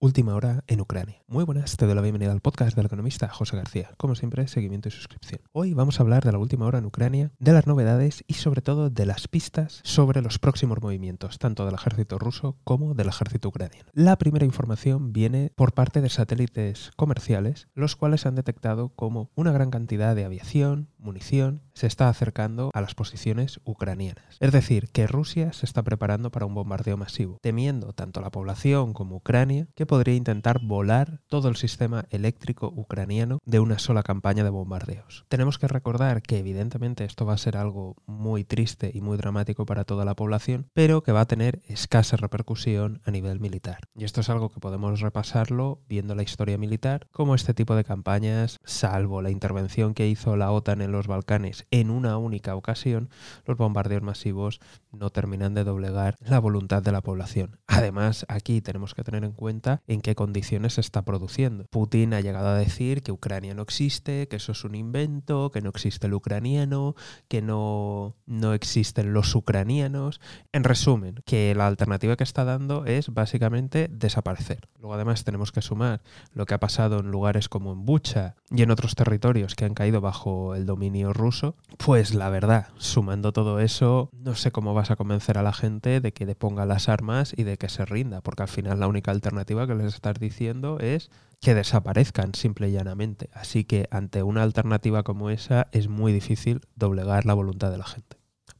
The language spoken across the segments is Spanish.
Última hora en Ucrania. Muy buenas, te doy la bienvenida al podcast del economista José García. Como siempre, seguimiento y suscripción. Hoy vamos a hablar de la última hora en Ucrania, de las novedades y sobre todo de las pistas sobre los próximos movimientos, tanto del ejército ruso como del ejército ucraniano. La primera información viene por parte de satélites comerciales, los cuales han detectado como una gran cantidad de aviación, munición, se está acercando a las posiciones ucranianas. Es decir, que Rusia se está preparando para un bombardeo masivo, temiendo tanto la población como Ucrania que podría intentar volar todo el sistema eléctrico ucraniano de una sola campaña de bombardeos. Tenemos que recordar que evidentemente esto va a ser algo muy triste y muy dramático para toda la población, pero que va a tener escasa repercusión a nivel militar. Y esto es algo que podemos repasarlo viendo la historia militar, como este tipo de campañas, salvo la intervención que hizo la OTAN en los Balcanes en una única ocasión, los bombardeos masivos no terminan de doblegar la voluntad de la población. Además, aquí tenemos que tener en cuenta en qué condiciones se está produciendo. Putin ha llegado a decir que Ucrania no existe, que eso es un invento, que no existe el ucraniano, que no, no existen los ucranianos. En resumen, que la alternativa que está dando es básicamente desaparecer. Luego además tenemos que sumar lo que ha pasado en lugares como en Bucha y en otros territorios que han caído bajo el dominio ruso. Pues la verdad, sumando todo eso, no sé cómo vas a convencer a la gente de que deponga las armas y de que se rinda, porque al final la única alternativa que les estás diciendo es que desaparezcan simple y llanamente. Así que ante una alternativa como esa es muy difícil doblegar la voluntad de la gente.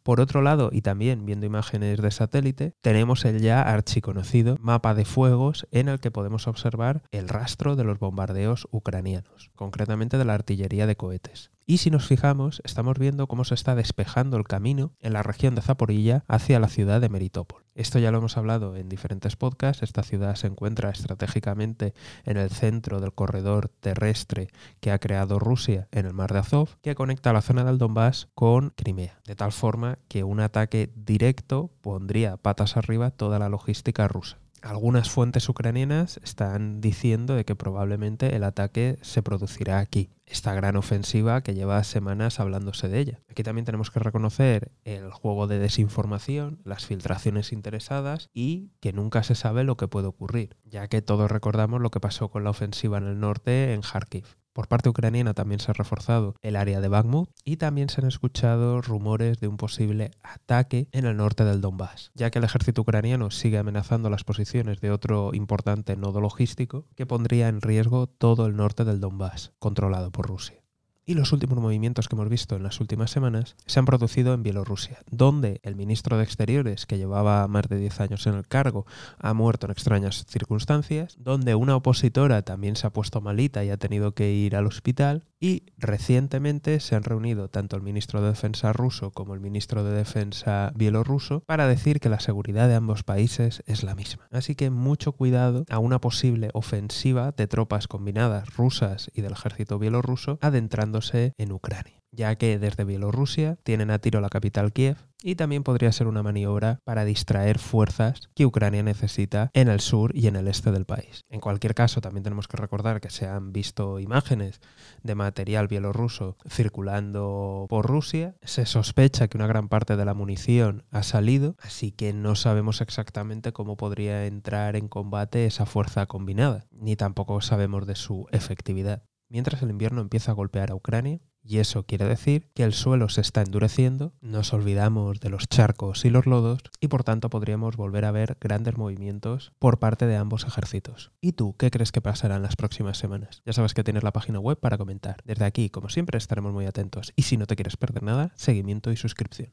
Por otro lado, y también viendo imágenes de satélite, tenemos el ya archiconocido mapa de fuegos en el que podemos observar el rastro de los bombardeos ucranianos, concretamente de la artillería de cohetes. Y si nos fijamos, estamos viendo cómo se está despejando el camino en la región de Zaporilla hacia la ciudad de Meritopol. Esto ya lo hemos hablado en diferentes podcasts. Esta ciudad se encuentra estratégicamente en el centro del corredor terrestre que ha creado Rusia en el mar de Azov, que conecta la zona del Donbass con Crimea, de tal forma que un ataque directo pondría patas arriba toda la logística rusa. Algunas fuentes ucranianas están diciendo de que probablemente el ataque se producirá aquí. Esta gran ofensiva que lleva semanas hablándose de ella. Aquí también tenemos que reconocer el juego de desinformación, las filtraciones interesadas y que nunca se sabe lo que puede ocurrir, ya que todos recordamos lo que pasó con la ofensiva en el norte en Kharkiv. Por parte ucraniana también se ha reforzado el área de Bakhmut y también se han escuchado rumores de un posible ataque en el norte del Donbass, ya que el ejército ucraniano sigue amenazando las posiciones de otro importante nodo logístico que pondría en riesgo todo el norte del Donbass, controlado por Rusia. Y los últimos movimientos que hemos visto en las últimas semanas se han producido en Bielorrusia, donde el ministro de Exteriores, que llevaba más de 10 años en el cargo, ha muerto en extrañas circunstancias, donde una opositora también se ha puesto malita y ha tenido que ir al hospital, y recientemente se han reunido tanto el ministro de Defensa ruso como el ministro de Defensa bielorruso para decir que la seguridad de ambos países es la misma. Así que mucho cuidado a una posible ofensiva de tropas combinadas rusas y del ejército bielorruso adentrando en Ucrania, ya que desde Bielorrusia tienen a tiro la capital Kiev y también podría ser una maniobra para distraer fuerzas que Ucrania necesita en el sur y en el este del país. En cualquier caso, también tenemos que recordar que se han visto imágenes de material bielorruso circulando por Rusia. Se sospecha que una gran parte de la munición ha salido, así que no sabemos exactamente cómo podría entrar en combate esa fuerza combinada, ni tampoco sabemos de su efectividad mientras el invierno empieza a golpear a Ucrania, y eso quiere decir que el suelo se está endureciendo, nos olvidamos de los charcos y los lodos, y por tanto podríamos volver a ver grandes movimientos por parte de ambos ejércitos. ¿Y tú qué crees que pasará en las próximas semanas? Ya sabes que tienes la página web para comentar. Desde aquí, como siempre, estaremos muy atentos, y si no te quieres perder nada, seguimiento y suscripción.